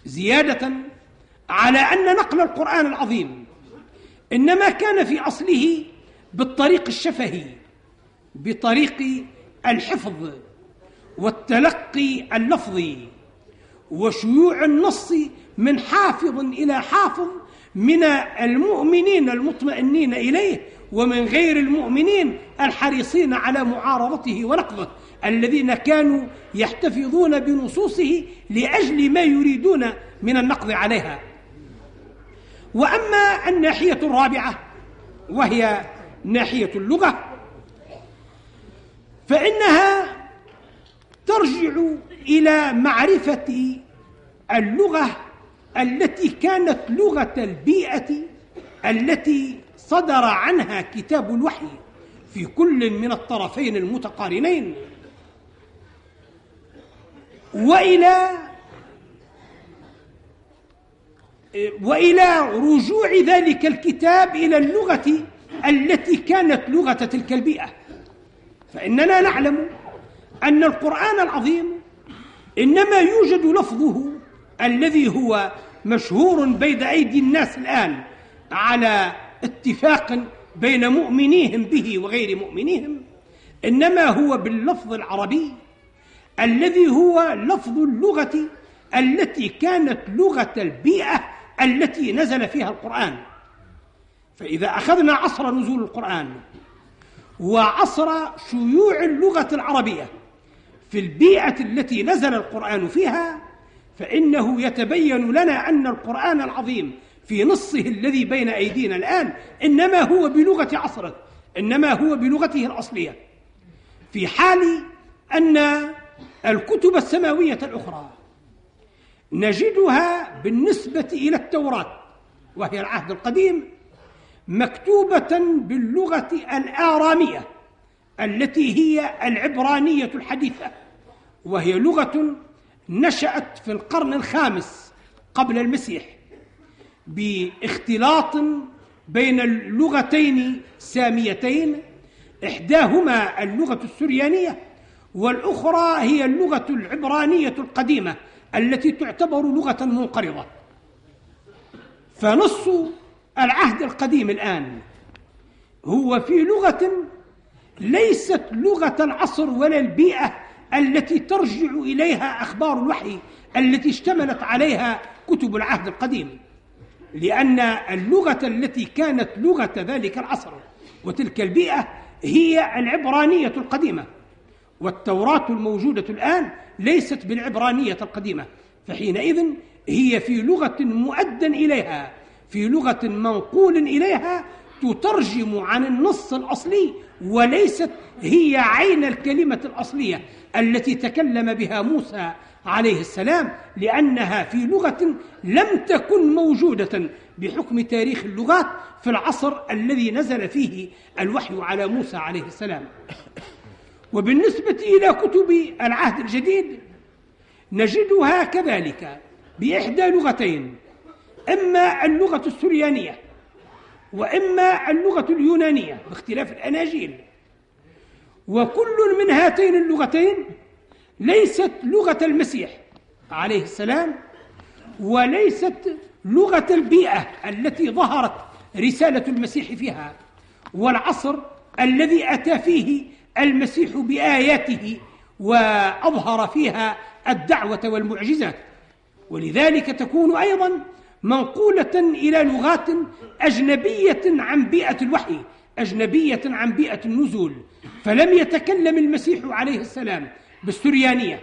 زيادة على أن نقل القرآن العظيم إنما كان في أصله بالطريق الشفهي بطريق الحفظ والتلقي اللفظي وشيوع النص من حافظ إلى حافظ من المؤمنين المطمئنين إليه ومن غير المؤمنين الحريصين على معارضته ونقضه الذين كانوا يحتفظون بنصوصه لأجل ما يريدون من النقض عليها. وأما الناحية الرابعة وهي ناحية اللغة فإنها ترجع إلى معرفة اللغة التي كانت لغة البيئة التي صدر عنها كتاب الوحي في كل من الطرفين المتقارنين. وإلى وإلى رجوع ذلك الكتاب إلى اللغة التي كانت لغة تلك البيئة. فإننا نعلم أن القرآن العظيم إنما يوجد لفظه الذي هو مشهور بين أيدي الناس الآن على اتفاق بين مؤمنيهم به وغير مؤمنيهم إنما هو باللفظ العربي الذي هو لفظ اللغة التي كانت لغة البيئة التي نزل فيها القرآن. فإذا أخذنا عصر نزول القرآن وعصر شيوع اللغة العربية في البيئة التي نزل القرآن فيها فإنه يتبين لنا أن القرآن العظيم في نصه الذي بين أيدينا الآن إنما هو بلغة عصره إنما هو بلغته الأصلية في حال أن الكتب السماوية الأخرى نجدها بالنسبة إلى التوراة وهي العهد القديم مكتوبة باللغة الآرامية التي هي العبرانية الحديثة وهي لغة نشأت في القرن الخامس قبل المسيح باختلاط بين اللغتين ساميتين. إحداهما اللغة السريانية والأخرى هي اللغة العبرانية القديمة التي تعتبر لغة منقرضة. فنص العهد القديم الآن هو في لغة ليست لغة العصر ولا البيئة التي ترجع إليها أخبار الوحي التي اشتملت عليها كتب العهد القديم. لأن اللغة التي كانت لغة ذلك العصر وتلك البيئة هي العبرانية القديمة. والتوراة الموجودة الآن ليست بالعبرانية القديمة فحينئذ هي في لغة مؤدا إليها في لغة منقول إليها تترجم عن النص الأصلي وليست هي عين الكلمة الأصلية التي تكلم بها موسى عليه السلام لأنها في لغة لم تكن موجودة بحكم تاريخ اللغات في العصر الذي نزل فيه الوحي على موسى عليه السلام. وبالنسبة إلى كتب العهد الجديد نجدها كذلك بإحدى لغتين إما اللغة السريانية وإما اللغة اليونانية باختلاف الأناجيل. وكل من هاتين اللغتين ليست لغة المسيح عليه السلام وليست لغة البيئة التي ظهرت رسالة المسيح فيها والعصر الذي أتى فيه المسيح بآياته وأظهر فيها الدعوة والمعجزات. ولذلك تكون أيضا منقولة إلى لغات أجنبية عن بيئة الوحي أجنبية عن بيئة النزول. فلم يتكلم المسيح عليه السلام بالسريانية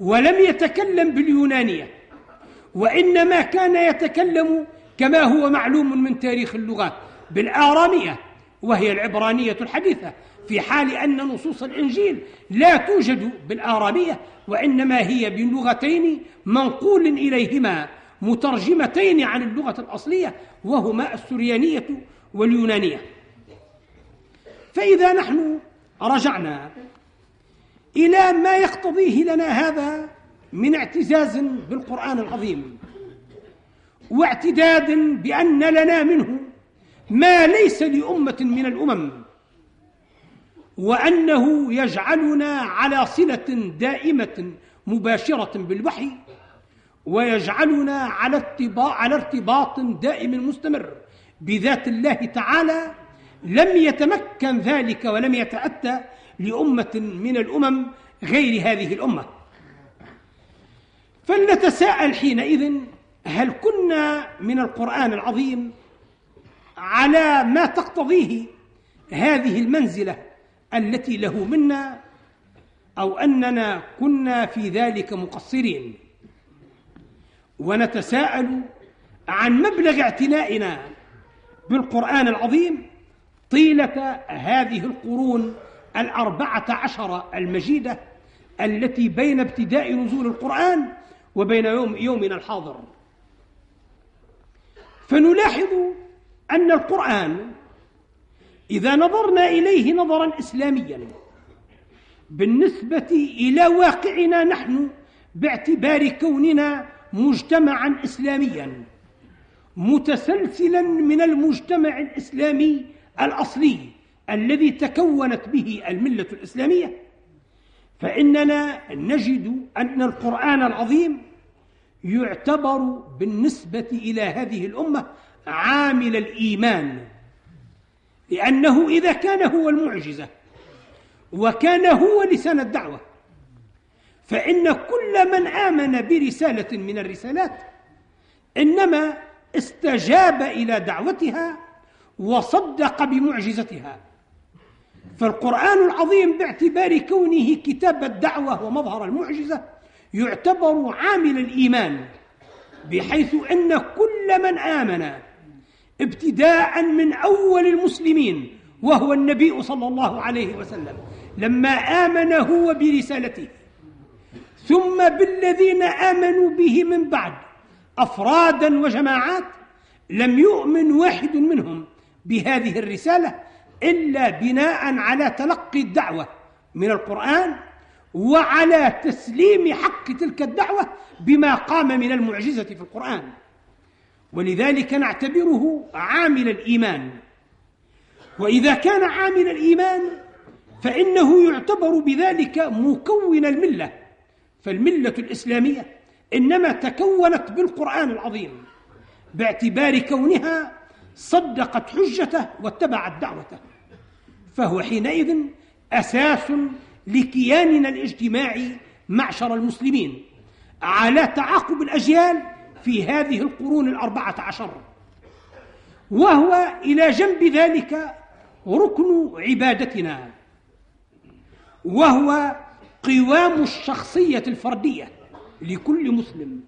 ولم يتكلم باليونانية وإنما كان يتكلم كما هو معلوم من تاريخ اللغات بالآرامية وهي العبرانية الحديثة في حال أن نصوص الإنجيل لا توجد بالآرامية وإنما هي بلغتين منقول إليهما. مترجمتين عن اللغة الأصلية وهما السريانية واليونانية. فإذا نحن رجعنا إلى ما يقتضيه لنا هذا من اعتزاز بالقرآن العظيم واعتداد بأن لنا منه ما ليس لأمة من الأمم وأنه يجعلنا على صلة دائمة مباشرة بالوحي ويجعلنا على على ارتباط دائم مستمر بذات الله تعالى لم يتمكن ذلك ولم يتأتى لأمة من الأمم غير هذه الأمة. فلنتساءل حينئذ هل كنا من القرآن العظيم على ما تقتضيه هذه المنزلة التي له منا أو أننا كنا في ذلك مقصرين؟ ونتساءل عن مبلغ اعتنائنا بالقرآن العظيم طيلة هذه القرون الأربعة عشر المجيدة التي بين ابتداء نزول القرآن وبين يوم يومنا الحاضر. فنلاحظ أن القرآن إذا نظرنا إليه نظرا إسلاميا بالنسبة إلى واقعنا نحن باعتبار كوننا مجتمعا إسلاميا متسلسلا من المجتمع الإسلامي الأصلي الذي تكونت به الملة الإسلامية. فإننا نجد أن القرآن العظيم يعتبر بالنسبة إلى هذه الأمة عامل الإيمان لأنه إذا كان هو المعجزة وكان هو لسان الدعوة فإن كل من آمن برسالة من الرسالات إنما استجاب إلى دعوتها وصدق بمعجزتها. فالقرآن العظيم باعتبار كونه كتاب الدعوة ومظهر المعجزة يعتبر عامل الإيمان بحيث أن كل من آمن ابتداء من أول المسلمين وهو النبي صلى الله عليه وسلم لما آمن هو برسالته ثم بالذين آمنوا به من بعد أفرادا وجماعات لم يؤمن واحد منهم بهذه الرسالة إلا بناء على تلقي الدعوة من القرآن وعلى تسليم حق تلك الدعوة بما قام من المعجزة في القرآن. ولذلك نعتبره عامل الإيمان. وإذا كان عامل الإيمان فإنه يعتبر بذلك مكون الملة. فالملة الإسلامية إنما تكونت بالقرآن العظيم باعتبار كونها صدقت حجته واتبعت دعوته. فهو حينئذ أساس لكياننا الاجتماعي معشر المسلمين على تعاقب الأجيال في هذه القرون الأربعة عشر. وهو إلى جنب ذلك ركن عبادتنا. وهو قوام الشخصية الفردية لكل مسلم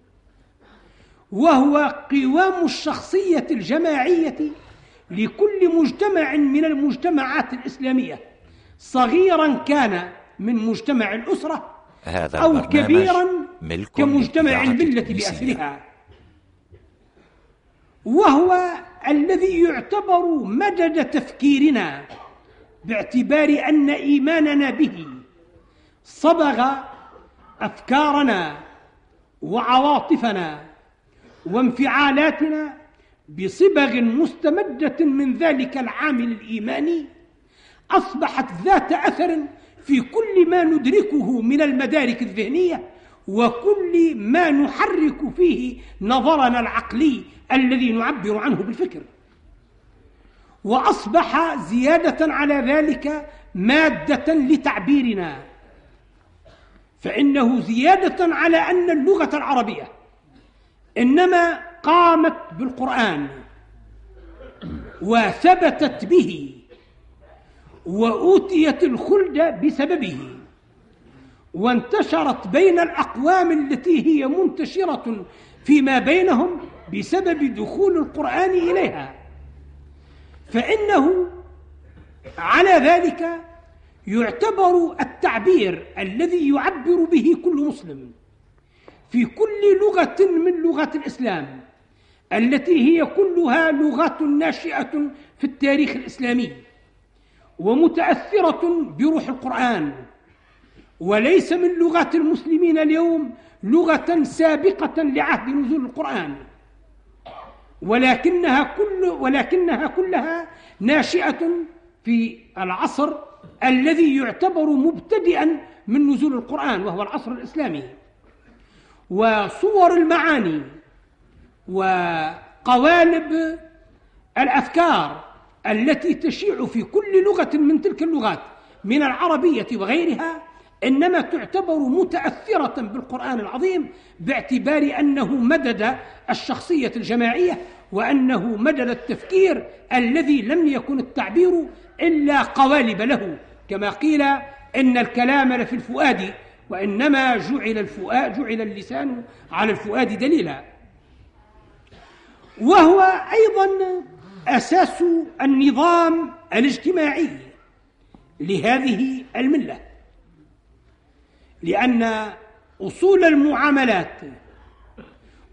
وهو قوام الشخصية الجماعية لكل مجتمع من المجتمعات الإسلامية صغيرا كان من مجتمع الأسرة هذا أو كبيرا كمجتمع الملة. بأسرها وهو الذي يعتبر مدد تفكيرنا باعتبار أن إيماننا به صبغ أفكارنا وعواطفنا وانفعالاتنا بصبغ مستمدة من ذلك العامل الإيماني أصبحت ذات أثر في كل ما ندركه من المدارك الذهنية وكل ما نحرك فيه نظرنا العقلي الذي نعبر عنه بالفكر. وأصبح زيادة على ذلك مادة لتعبيرنا. فإنه زيادة على أن اللغة العربية إنما قامت بالقرآن وثبتت به وأوتيت الخلد بسببه وانتشرت بين الأقوام التي هي منتشرة فيما بينهم بسبب دخول القرآن إليها. فإنه على ذلك يعتبر التعبير الذي يعبر به كل مسلم في كل لغة من لغات الإسلام التي هي كلها لغات ناشئة في التاريخ الإسلامي ومتأثرة بروح القرآن وليس من لغات المسلمين اليوم لغة سابقة لعهد نزول القرآن ولكنها كل ولكنها كلها ناشئة في العصر الذي يعتبر مبتدئا من نزول القرآن وهو العصر الإسلامي. وصور المعاني وقوالب الأفكار التي تشيع في كل لغة من تلك اللغات من العربية وغيرها إنما تعتبر متأثرة بالقرآن العظيم باعتبار أنه مدد الشخصية الجماعية وأنه مدد التفكير الذي لم يكن التعبير إلا قوالب له كما قيل إن الكلام لفي الفؤاد وإنما جعل الفؤاد جعل اللسان على الفؤاد دليلا. وهو أيضا أساس النظام الاجتماعي لهذه الملة لأن أصول المعاملات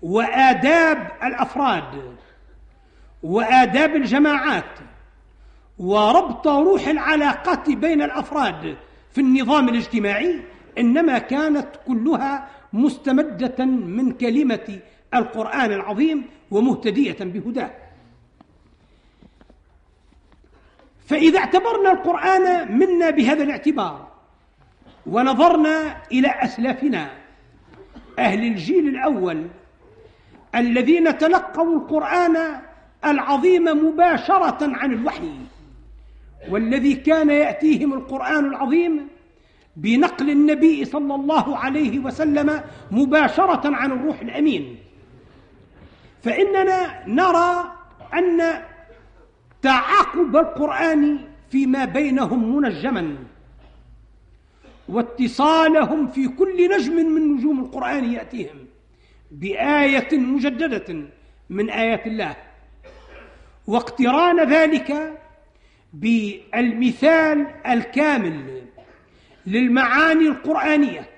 وآداب الأفراد وآداب الجماعات وربط روح العلاقات بين الأفراد في النظام الاجتماعي إنما كانت كلها مستمدة من كلمة القرآن العظيم ومهتدية بهداه. فإذا اعتبرنا القرآن منا بهذا الاعتبار ونظرنا إلى أسلافنا أهل الجيل الأول الذين تلقوا القرآن العظيم مباشرة عن الوحي والذي كان يأتيهم القرآن العظيم بنقل النبي صلى الله عليه وسلم مباشرة عن الروح الأمين. فإننا نرى أن تعاقب القرآن فيما بينهم منجما واتصالهم في كل نجم من نجوم القرآن يأتيهم بآية مجددة من آيات الله. واقتران ذلك بالمثال الكامل للمعاني القرآنية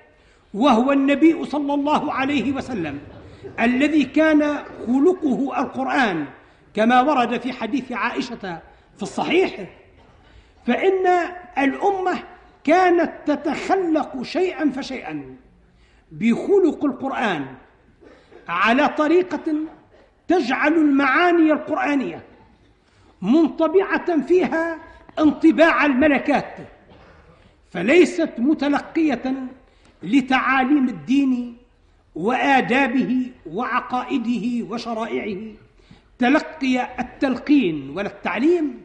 وهو النبي صلى الله عليه وسلم الذي كان خلقه القرآن كما ورد في حديث عائشة في الصحيح. فإن الأمة كانت تتخلق شيئا فشيئا بخلق القرآن على طريقة تجعل المعاني القرآنية منطبعة فيها انطباع الملكات فليست متلقية لتعاليم الدين وآدابه وعقائده وشرائعه. تلقي التلقين ولا التعليم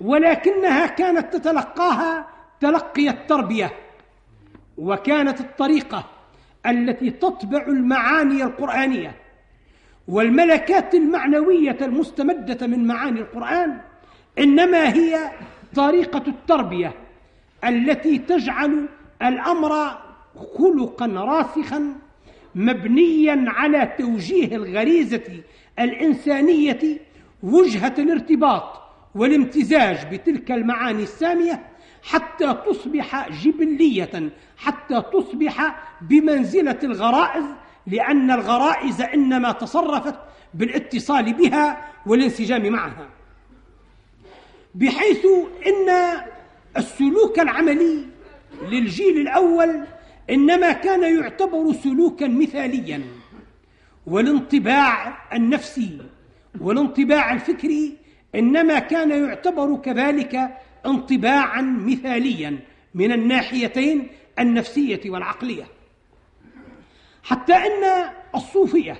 ولكنها كانت تتلقاها تلقي التربية وكانت الطريقة التي تطبع المعاني القرآنية. والملكات المعنوية المستمدة من معاني القرآن إنما هي طريقة التربية التي تجعل الأمر خلقا راسخا مبنيا على توجيه الغريزة الإنسانية وجهة الارتباط والامتزاج بتلك المعاني السامية حتى تصبح جبلية حتى تصبح بمنزلة الغرائز لأن الغرائز إنما تصرفت بالاتصال بها والانسجام معها. بحيث إن السلوك العملي للجيل الأول إنما كان يعتبر سلوكا مثاليا والانطباع النفسي والانطباع الفكري إنما كان يعتبر كذلك انطباعا مثاليا من الناحيتين النفسية والعقلية. حتى أن الصوفية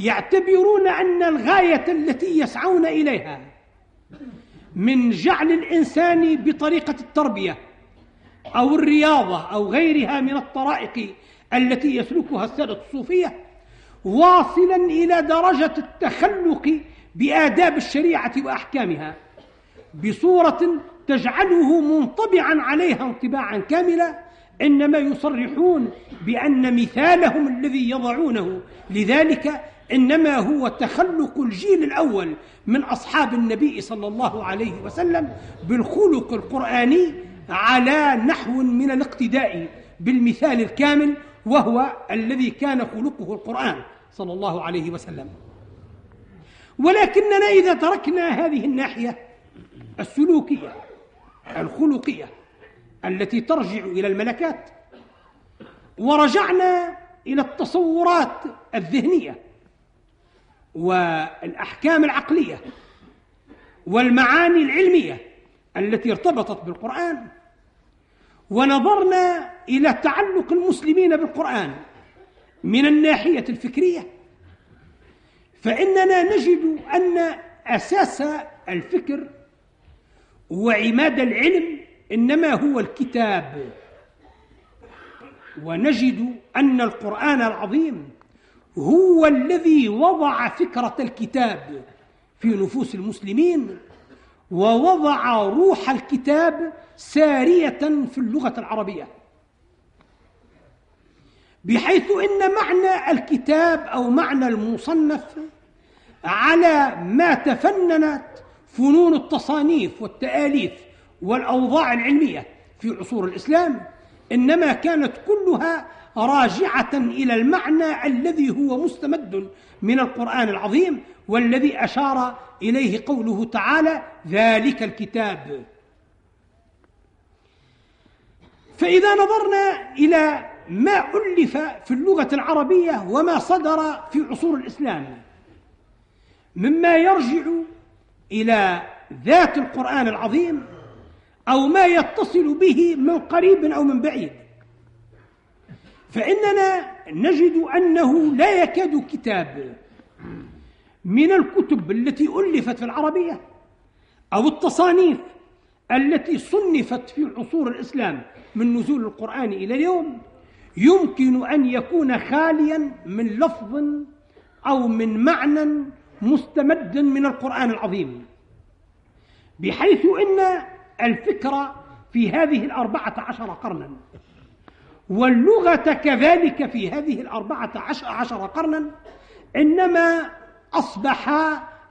يعتبرون أن الغاية التي يسعون إليها من جعل الإنسان بطريقة التربية أو الرياضة أو غيرها من الطرائق التي يسلكها السادة الصوفية واصلا إلى درجة التخلق بآداب الشريعة وأحكامها بصورة تجعله منطبعا عليها انطباعا كاملا إنما يصرحون بأن مثالهم الذي يضعونه. لذلك إنما هو تخلق الجيل الأول من أصحاب النبي صلى الله عليه وسلم بالخلق القرآني على نحو من الاقتداء بالمثال الكامل وهو الذي كان خلقه القرآن صلى الله عليه وسلم. ولكننا إذا تركنا هذه الناحية السلوكية الخلقية التي ترجع إلى الملكات. ورجعنا إلى التصورات الذهنية والأحكام العقلية والمعاني العلمية التي ارتبطت بالقرآن. ونظرنا إلى تعلق المسلمين بالقرآن من الناحية الفكرية. فإننا نجد أن أساس الفكر وعماد العلم إنما هو الكتاب. ونجد أن القرآن العظيم هو الذي وضع فكرة الكتاب في نفوس المسلمين ووضع روح الكتاب سارية في اللغة العربية. بحيث إن معنى الكتاب أو معنى المصنف على ما تفننت فنون التصانيف والتآليف والأوضاع العلمية في عصور الإسلام إنما كانت كلها راجعة إلى المعنى الذي هو مستمد من القرآن العظيم والذي أشار إليه قوله تعالى ذلك الكتاب. فإذا نظرنا إلى ما ألف في اللغة العربية وما صدر في عصور الإسلام مما يرجع إلى ذات القرآن العظيم أو ما يتصل به من قريب أو من بعيد. فإننا نجد أنه لا يكاد كتاب من الكتب التي ألفت في العربية أو التصانيف التي صنفت في عصور الإسلام من نزول القرآن إلى اليوم يمكن أن يكون خاليا من لفظ أو من معنى مستمد من القرآن العظيم. بحيث إن الفكرة في هذه الأربعة عشر قرنا. واللغة كذلك في هذه الأربعة عشر قرنا إنما أصبح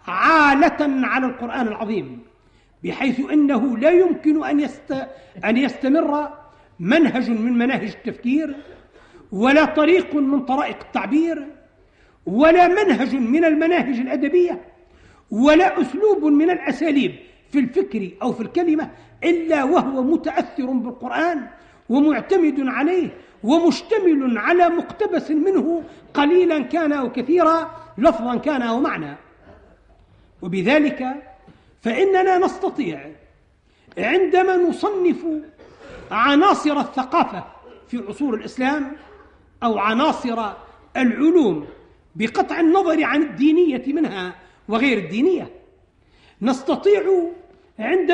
عالة على القرآن العظيم بحيث أنه لا يمكن أن, يست... أن يستمر منهج من مناهج التفكير ولا طريق من طرائق التعبير ولا منهج من المناهج الأدبية ولا أسلوب من الأساليب. في الفكر أو في الكلمة إلا وهو متأثر بالقرآن ومعتمد عليه ومشتمل على مقتبس منه قليلا كان أو كثيرا لفظا كان أو معنى. وبذلك فإننا نستطيع عندما نصنف عناصر الثقافة في عصور الإسلام أو عناصر العلوم بقطع النظر عن الدينية منها وغير الدينية نستطيع عند